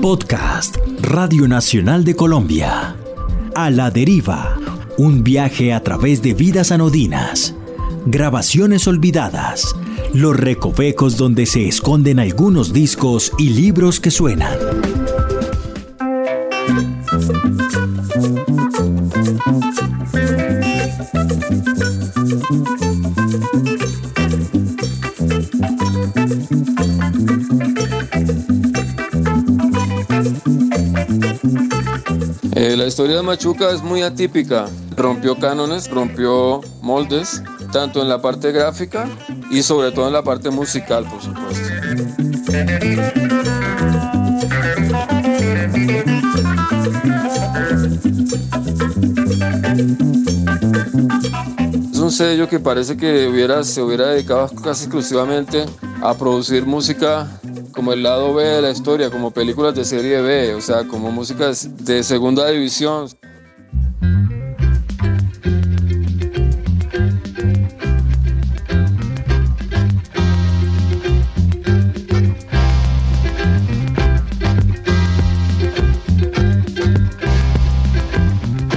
Podcast Radio Nacional de Colombia. A la deriva. Un viaje a través de vidas anodinas. Grabaciones olvidadas. Los recovecos donde se esconden algunos discos y libros que suenan. Historia de Machuca es muy atípica. Rompió cánones, rompió moldes, tanto en la parte gráfica y sobre todo en la parte musical, por supuesto. Es un sello que parece que hubiera, se hubiera dedicado casi exclusivamente a producir música como el lado B de la historia, como películas de serie B, o sea, como músicas de segunda división.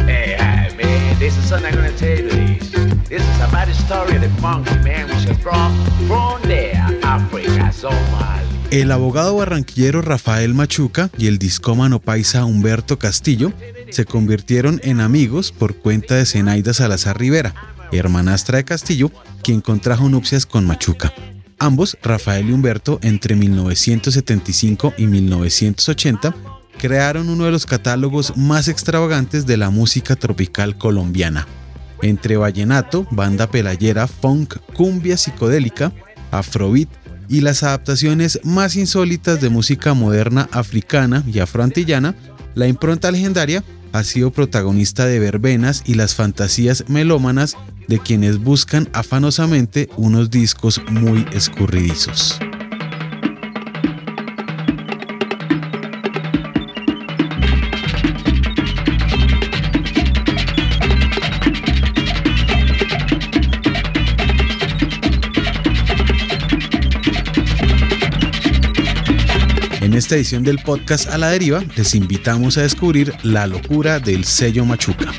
Hey, hi, man. This is something I'm gonna tell you. This, is about the story of the El abogado barranquillero Rafael Machuca y el discómano paisa Humberto Castillo se convirtieron en amigos por cuenta de Zenaida Salazar Rivera, hermanastra de Castillo, quien contrajo nupcias con Machuca. Ambos, Rafael y Humberto, entre 1975 y 1980, crearon uno de los catálogos más extravagantes de la música tropical colombiana. Entre vallenato, banda pelayera, funk, cumbia psicodélica, afrobeat y las adaptaciones más insólitas de música moderna africana y afroantillana, la impronta legendaria ha sido protagonista de verbenas y las fantasías melómanas de quienes buscan afanosamente unos discos muy escurridizos. Esta edición del podcast A la Deriva les invitamos a descubrir la locura del sello Machuca.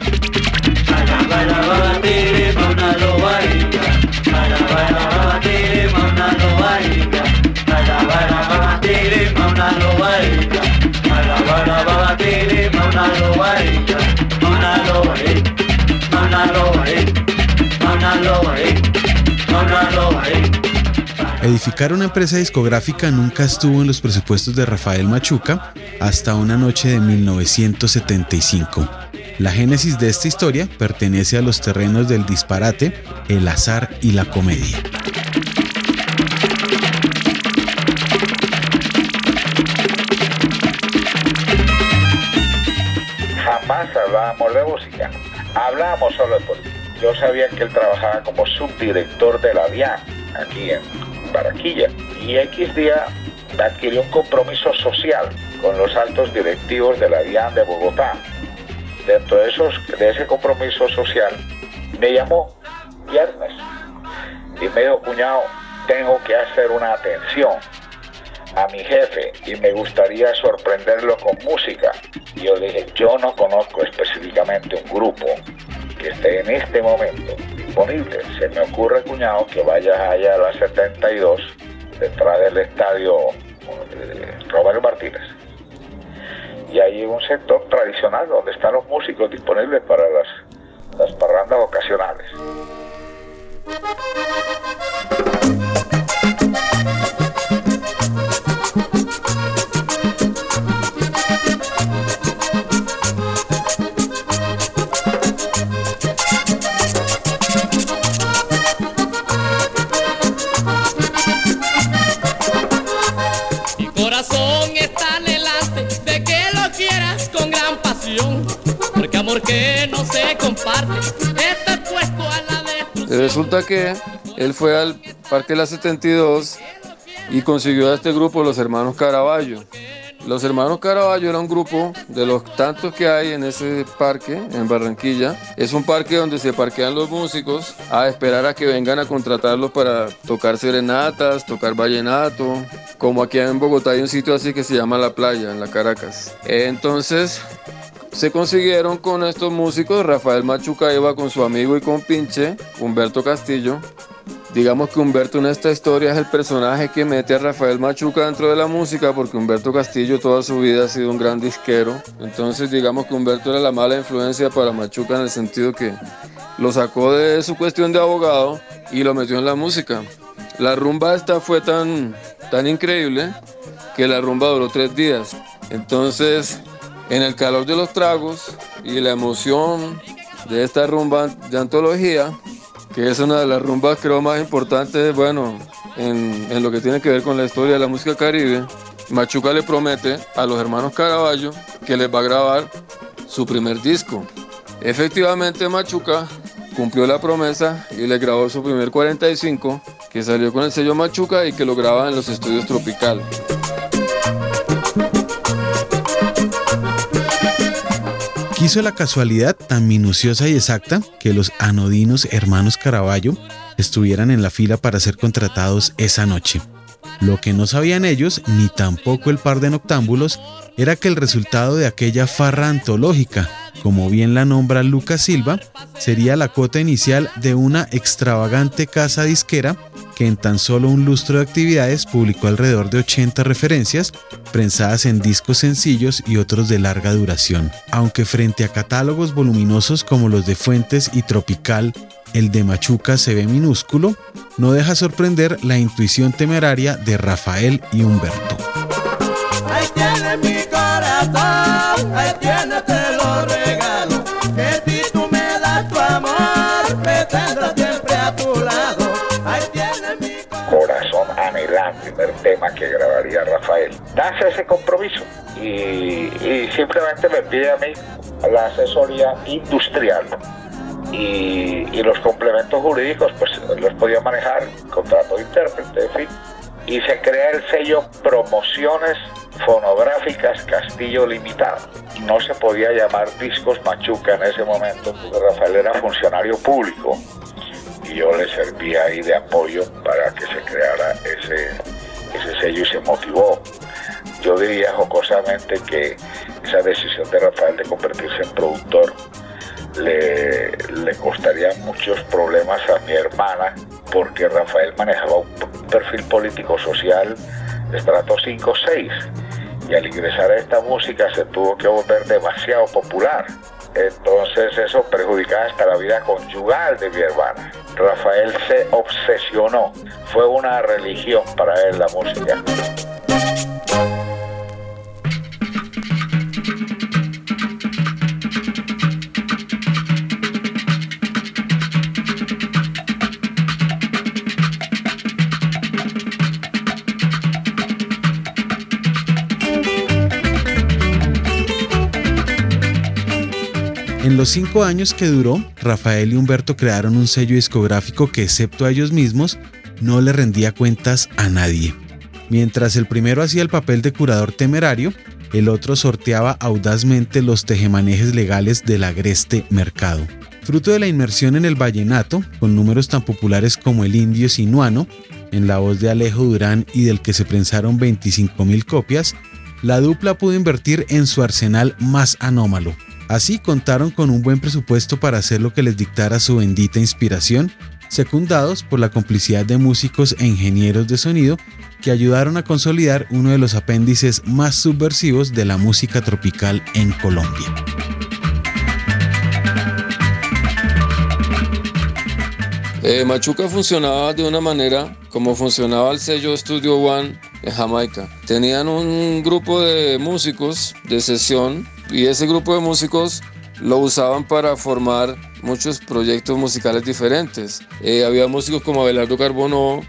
Edificar una empresa discográfica nunca estuvo en los presupuestos de Rafael Machuca hasta una noche de 1975. La génesis de esta historia pertenece a los terrenos del disparate, el azar y la comedia. Jamás hablábamos de música, hablábamos solo de política. Yo sabía que él trabajaba como subdirector de la DIAN aquí en Barranquilla y X día adquirió un compromiso social con los altos directivos de la DIAN de Bogotá. Dentro de, esos, de ese compromiso social me llamó viernes y me dijo, cuñado, tengo que hacer una atención a mi jefe y me gustaría sorprenderlo con música. Y yo dije, yo no conozco específicamente un grupo que esté en este momento disponible. Se me ocurre, cuñado, que vayas allá a la 72, detrás del estadio eh, Roberto Martínez. Y hay un sector tradicional donde están los músicos disponibles para las, las parrandas ocasionales. Resulta que él fue al Parque La 72 y consiguió a este grupo, los hermanos Caraballo. Los hermanos Caraballo era un grupo de los tantos que hay en ese parque, en Barranquilla. Es un parque donde se parquean los músicos a esperar a que vengan a contratarlos para tocar serenatas, tocar vallenato. Como aquí en Bogotá hay un sitio así que se llama La Playa, en la Caracas. Entonces, se consiguieron con estos músicos. Rafael Machuca iba con su amigo y compinche, Humberto Castillo. Digamos que Humberto en esta historia es el personaje que mete a Rafael Machuca dentro de la música porque Humberto Castillo toda su vida ha sido un gran disquero. Entonces digamos que Humberto era la mala influencia para Machuca en el sentido que lo sacó de su cuestión de abogado y lo metió en la música. La rumba esta fue tan, tan increíble que la rumba duró tres días. Entonces en el calor de los tragos y la emoción de esta rumba de antología, que es una de las rumbas creo más importantes, bueno, en, lo que tiene que ver con la historia de la música caribe, Machuca le promete a los hermanos Caraballo que les va a grabar su primer disco. Efectivamente Machuca cumplió la promesa y le grabó su primer 45 que salió con el sello Machuca y que lo graba en los estudios Tropical. Quiso la casualidad tan minuciosa y exacta que los anodinos hermanos Caraballo estuvieran en la fila para ser contratados esa noche. Lo que no sabían ellos, ni tampoco el par de noctámbulos, era que el resultado de aquella farra antológica, como bien la nombra Lucas Silva, sería la cuota inicial de una extravagante casa disquera que en tan solo un lustro de actividades publicó alrededor de 80 referencias prensadas en discos sencillos y otros de larga duración. Aunque frente a catálogos voluminosos como los de Fuentes y Tropical, el de Machuca se ve minúsculo, no deja sorprender la intuición temeraria de Rafael y Humberto. mi corazón, primer tema que grabaría Rafael. Nace ese compromiso y, simplemente me pide a mí la asesoría industrial y, los complementos jurídicos pues los podía manejar, contrato de intérprete, en fin. Y se crea el sello Promociones Fonográficas Castillo Limitado. No se podía llamar Discos Machuca en ese momento porque Rafael era funcionario público y yo le servía ahí de apoyo para que se creara ese, ese sello y se motivó. Yo diría jocosamente que esa decisión de Rafael de convertirse en productor le, le costaría muchos problemas a mi hermana porque Rafael manejaba un perfil político-social estrato 5-6 y al ingresar a esta música se tuvo que volver demasiado popular. Entonces eso perjudicaba hasta la vida conyugal de mi hermana. Rafael se obsesionó, fue una religión para él la música. Los cinco años que duró, Rafael y Humberto crearon un sello discográfico que, excepto a ellos mismos, no le rendía cuentas a nadie. Mientras el primero hacía el papel de curador temerario, el otro sorteaba audazmente los tejemanejes legales del agreste mercado. Fruto de la inmersión en el vallenato, con números tan populares como El Indio Sinuano, en la voz de Alejo Durán y del que se prensaron 25.000 copias, la dupla pudo invertir en su arsenal más anómalo, Así contaron con un buen presupuesto para hacer lo que les dictara su bendita inspiración, secundados por la complicidad de músicos e ingenieros de sonido que ayudaron a consolidar uno de los apéndices más subversivos de la música tropical en Colombia. Eh, Machuca funcionaba de una manera como funcionaba el sello Studio One en Jamaica. Tenían un grupo de músicos de sesión y ese grupo de músicos lo usaban para formar muchos proyectos musicales diferentes. Eh, había músicos como Abelardo Carbonó,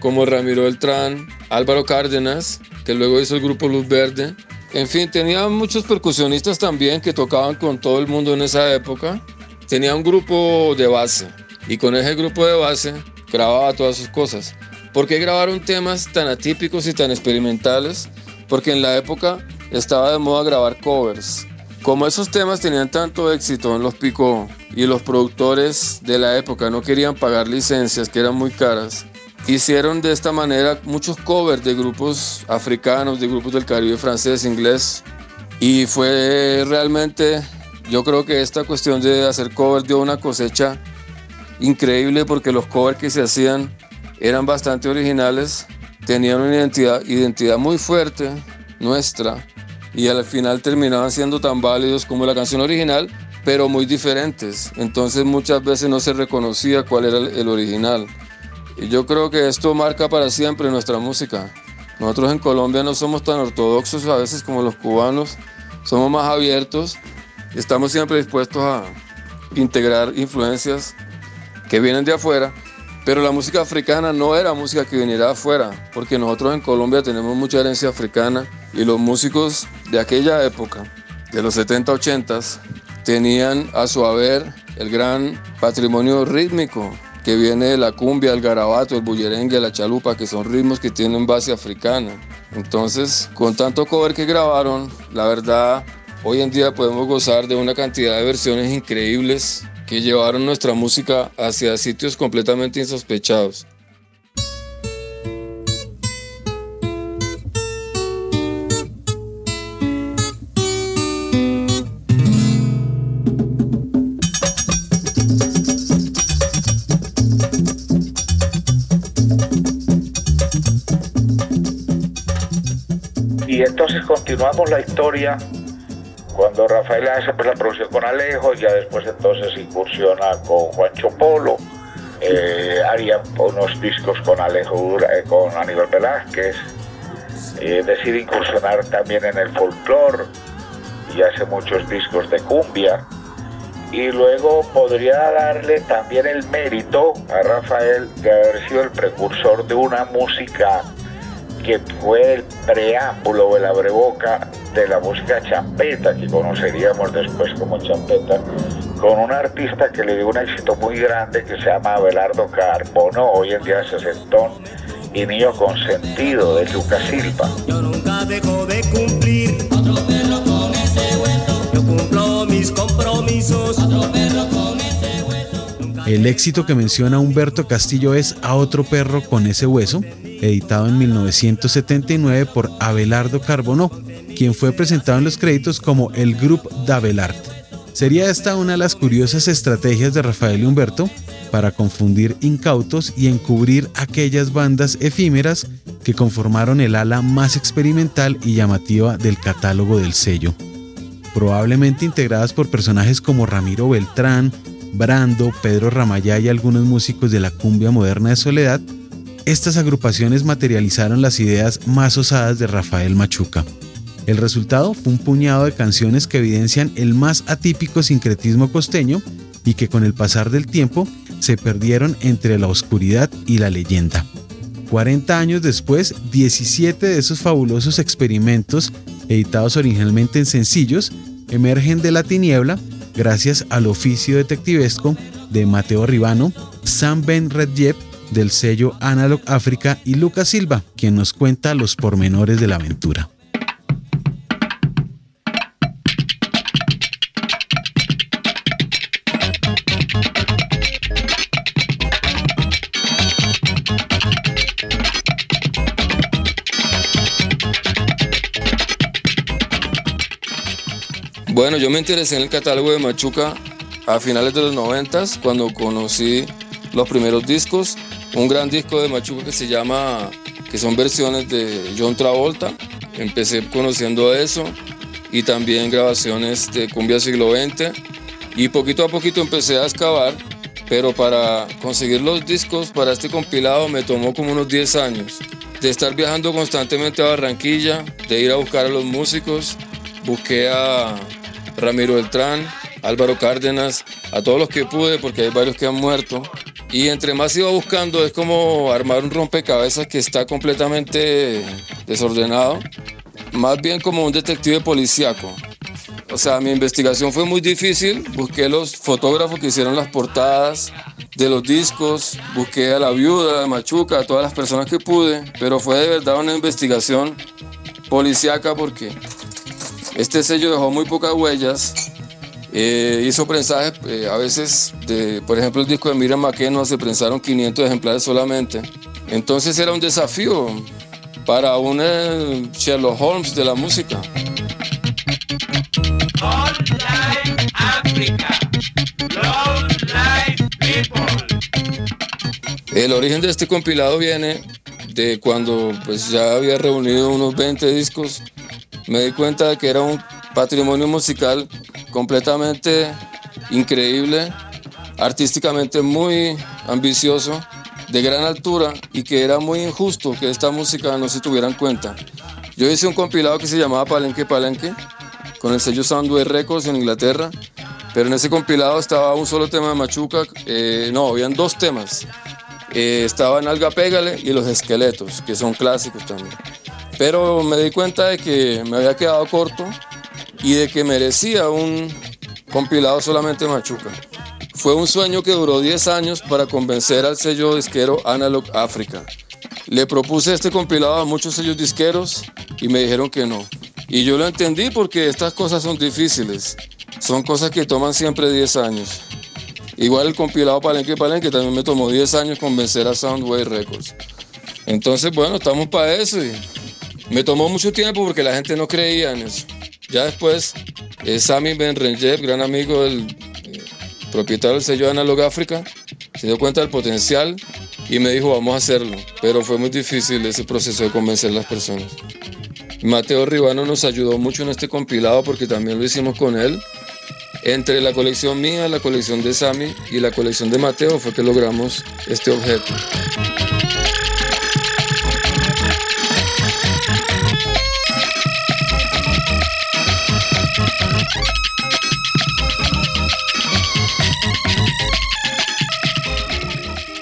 como Ramiro Beltrán, Álvaro Cárdenas, que luego hizo el grupo Luz Verde. En fin, tenía muchos percusionistas también que tocaban con todo el mundo en esa época. Tenía un grupo de base y con ese grupo de base grababa todas sus cosas. ¿Por qué grabaron temas tan atípicos y tan experimentales? Porque en la época estaba de moda grabar covers. Como esos temas tenían tanto éxito en los picó y los productores de la época no querían pagar licencias que eran muy caras, hicieron de esta manera muchos covers de grupos africanos, de grupos del Caribe francés, inglés. Y fue realmente, yo creo que esta cuestión de hacer covers dio una cosecha increíble porque los covers que se hacían eran bastante originales, tenían una identidad, identidad muy fuerte nuestra y al final terminaban siendo tan válidos como la canción original, pero muy diferentes. Entonces muchas veces no se reconocía cuál era el original. Y yo creo que esto marca para siempre nuestra música. Nosotros en Colombia no somos tan ortodoxos a veces como los cubanos, somos más abiertos y estamos siempre dispuestos a integrar influencias que vienen de afuera, pero la música africana no era música que viniera de afuera, porque nosotros en Colombia tenemos mucha herencia africana y los músicos de aquella época, de los 70, 80, tenían a su haber el gran patrimonio rítmico que viene de la cumbia, el garabato, el bullerengue, la chalupa, que son ritmos que tienen base africana. Entonces, con tanto cover que grabaron, la verdad, hoy en día podemos gozar de una cantidad de versiones increíbles que llevaron nuestra música hacia sitios completamente insospechados. Entonces continuamos la historia cuando Rafael hace la producción con Alejo, ya después entonces incursiona con Juancho Polo, eh, haría unos discos con Alejo, eh, con Aníbal Velázquez, eh, decide incursionar también en el folclore y hace muchos discos de cumbia. Y luego podría darle también el mérito a Rafael de haber sido el precursor de una música que fue el preámbulo o el abreboca de la música champeta, que conoceríamos después como champeta, con un artista que le dio un éxito muy grande que se llama Abelardo Carbono, hoy en día sesentón, y niño consentido de Lucas Silva. Yo nunca dejo de cumplir. Otro perro con ese hueso. Yo cumplo mis compromisos. Otro perro con ese. El éxito que menciona Humberto Castillo es A otro perro con ese hueso, editado en 1979 por Abelardo Carbonó, quien fue presentado en los créditos como el Group d'Abelard. Sería esta una de las curiosas estrategias de Rafael y Humberto para confundir incautos y encubrir aquellas bandas efímeras que conformaron el ala más experimental y llamativa del catálogo del sello. Probablemente integradas por personajes como Ramiro Beltrán, Brando, Pedro Ramayá y algunos músicos de la cumbia moderna de Soledad, estas agrupaciones materializaron las ideas más osadas de Rafael Machuca. El resultado fue un puñado de canciones que evidencian el más atípico sincretismo costeño y que con el pasar del tiempo se perdieron entre la oscuridad y la leyenda. 40 años después, 17 de esos fabulosos experimentos, editados originalmente en sencillos, emergen de la tiniebla gracias al oficio detectivesco de Mateo Ribano, Sam Ben Redjep del sello Analog África y Lucas Silva, quien nos cuenta los pormenores de la aventura. Bueno, yo me interesé en el catálogo de Machuca a finales de los 90 cuando conocí los primeros discos un gran disco de Machuca que se llama, que son versiones de John Travolta. Empecé conociendo eso y también grabaciones de cumbia siglo XX. Y poquito a poquito empecé a excavar, pero para conseguir los discos para este compilado me tomó como unos 10 años. De estar viajando constantemente a Barranquilla, de ir a buscar a los músicos, busqué a Ramiro Beltrán, Álvaro Cárdenas, a todos los que pude, porque hay varios que han muerto. Y entre más iba buscando, es como armar un rompecabezas que está completamente desordenado. Más bien como un detective policíaco. O sea, mi investigación fue muy difícil. Busqué los fotógrafos que hicieron las portadas de los discos, busqué a la viuda de Machuca, a todas las personas que pude, pero fue de verdad una investigación policíaca porque Este sello dejó muy pocas huellas. Eh, hizo prensaje eh, a veces, de, por ejemplo, el disco de Miriam Makeno se prensaron 500 ejemplares solamente. Entonces era un desafío para un eh, Sherlock Holmes de la música. El origen de este compilado viene de cuando pues ya había reunido unos 20 discos. Me di cuenta de que era un patrimonio musical completamente increíble, artísticamente muy ambicioso, de gran altura y que era muy injusto que esta música no se tuviera en cuenta. Yo hice un compilado que se llamaba Palenque Palenque con el sello Soundwave Records en Inglaterra, pero en ese compilado estaba un solo tema de Machuca, eh, no, habían dos temas. Eh, estaban Alga Pégale y Los Esqueletos, que son clásicos también. Pero me di cuenta de que me había quedado corto y de que merecía un compilado solamente Machuca. Fue un sueño que duró 10 años para convencer al sello disquero Analog Africa. Le propuse este compilado a muchos sellos disqueros y me dijeron que no. Y yo lo entendí porque estas cosas son difíciles. Son cosas que toman siempre 10 años. Igual el compilado Palenque Palenque también me tomó 10 años convencer a Soundwave Records. Entonces, bueno, estamos para eso y me tomó mucho tiempo porque la gente no creía en eso. Ya después, eh, Sammy Benrenjev, gran amigo del eh, propietario del sello Analog África, se dio cuenta del potencial y me dijo, vamos a hacerlo. Pero fue muy difícil ese proceso de convencer a las personas. Mateo Ribano nos ayudó mucho en este compilado porque también lo hicimos con él. Entre la colección mía, la colección de Sammy y la colección de Mateo fue que logramos este objeto.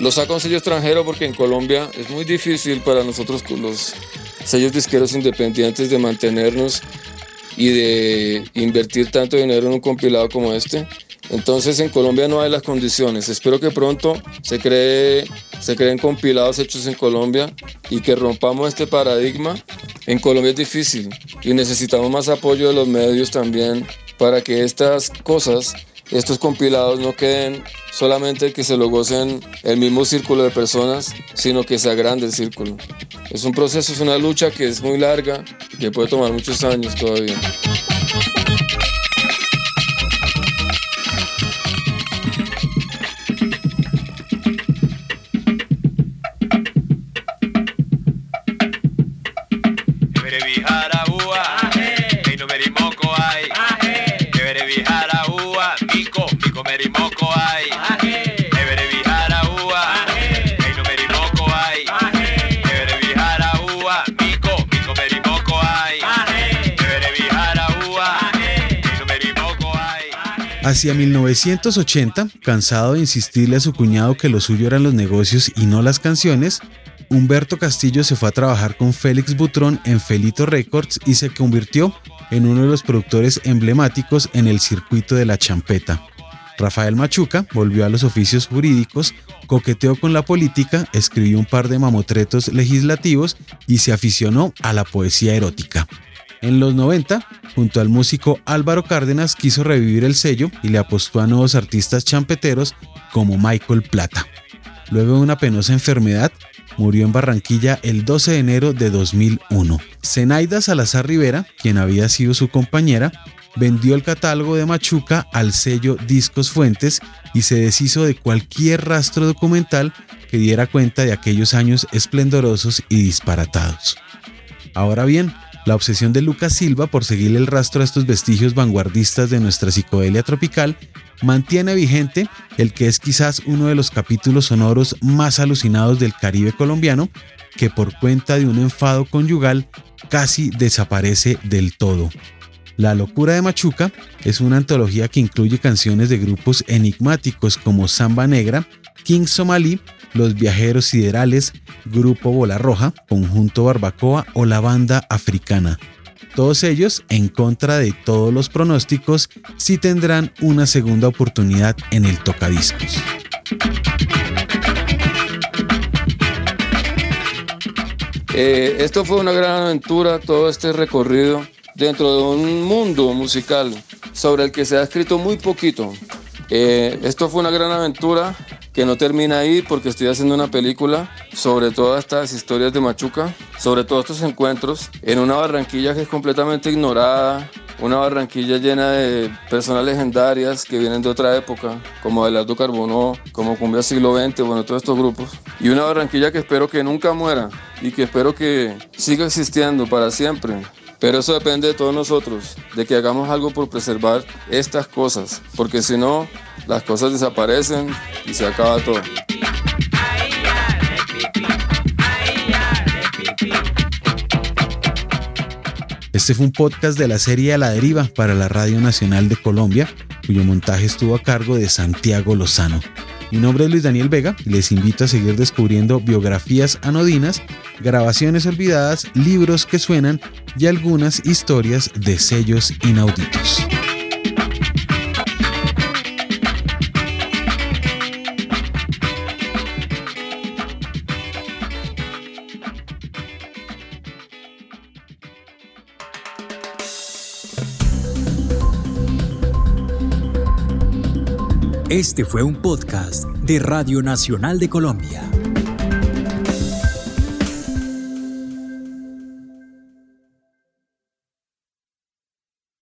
Lo saco un sello extranjero porque en Colombia es muy difícil para nosotros los sellos disqueros independientes de mantenernos y de invertir tanto dinero en un compilado como este. Entonces en Colombia no hay las condiciones. Espero que pronto se, cree, se creen compilados hechos en Colombia y que rompamos este paradigma. En Colombia es difícil y necesitamos más apoyo de los medios también para que estas cosas, estos compilados no queden solamente que se lo gocen el mismo círculo de personas, sino que se agrande el círculo. Es un proceso, es una lucha que es muy larga, que puede tomar muchos años todavía. Hacia 1980, cansado de insistirle a su cuñado que lo suyo eran los negocios y no las canciones, Humberto Castillo se fue a trabajar con Félix Butrón en Felito Records y se convirtió en uno de los productores emblemáticos en el circuito de la champeta. Rafael Machuca volvió a los oficios jurídicos, coqueteó con la política, escribió un par de mamotretos legislativos y se aficionó a la poesía erótica. En los 90, junto al músico Álvaro Cárdenas, quiso revivir el sello y le apostó a nuevos artistas champeteros como Michael Plata. Luego de una penosa enfermedad, murió en Barranquilla el 12 de enero de 2001. Zenaida Salazar Rivera, quien había sido su compañera, vendió el catálogo de Machuca al sello Discos Fuentes y se deshizo de cualquier rastro documental que diera cuenta de aquellos años esplendorosos y disparatados. Ahora bien, la obsesión de Lucas Silva por seguir el rastro a estos vestigios vanguardistas de nuestra psicodelia tropical mantiene vigente el que es quizás uno de los capítulos sonoros más alucinados del Caribe colombiano, que por cuenta de un enfado conyugal casi desaparece del todo. La locura de Machuca es una antología que incluye canciones de grupos enigmáticos como Samba Negra, King Somalí los Viajeros Siderales, Grupo Bola Roja, Conjunto Barbacoa o la Banda Africana. Todos ellos, en contra de todos los pronósticos, sí tendrán una segunda oportunidad en el tocadiscos. Eh, esto fue una gran aventura, todo este recorrido. dentro de un mundo musical sobre el que se ha escrito muy poquito. Eh, esto fue una gran aventura que no termina ahí porque estoy haciendo una película sobre todas estas historias de Machuca, sobre todos estos encuentros en una Barranquilla que es completamente ignorada, una Barranquilla llena de personas legendarias que vienen de otra época, como Adelardo Carbonó, como Cumbia Siglo XX, bueno, todos estos grupos. Y una Barranquilla que espero que nunca muera y que espero que siga existiendo para siempre. Pero eso depende de todos nosotros, de que hagamos algo por preservar estas cosas, porque si no, las cosas desaparecen y se acaba todo. Este fue un podcast de la serie A la Deriva para la Radio Nacional de Colombia, cuyo montaje estuvo a cargo de Santiago Lozano. Mi nombre es Luis Daniel Vega y les invito a seguir descubriendo biografías anodinas, grabaciones olvidadas, libros que suenan y algunas historias de sellos inauditos. Este fue un podcast de Radio Nacional de Colombia.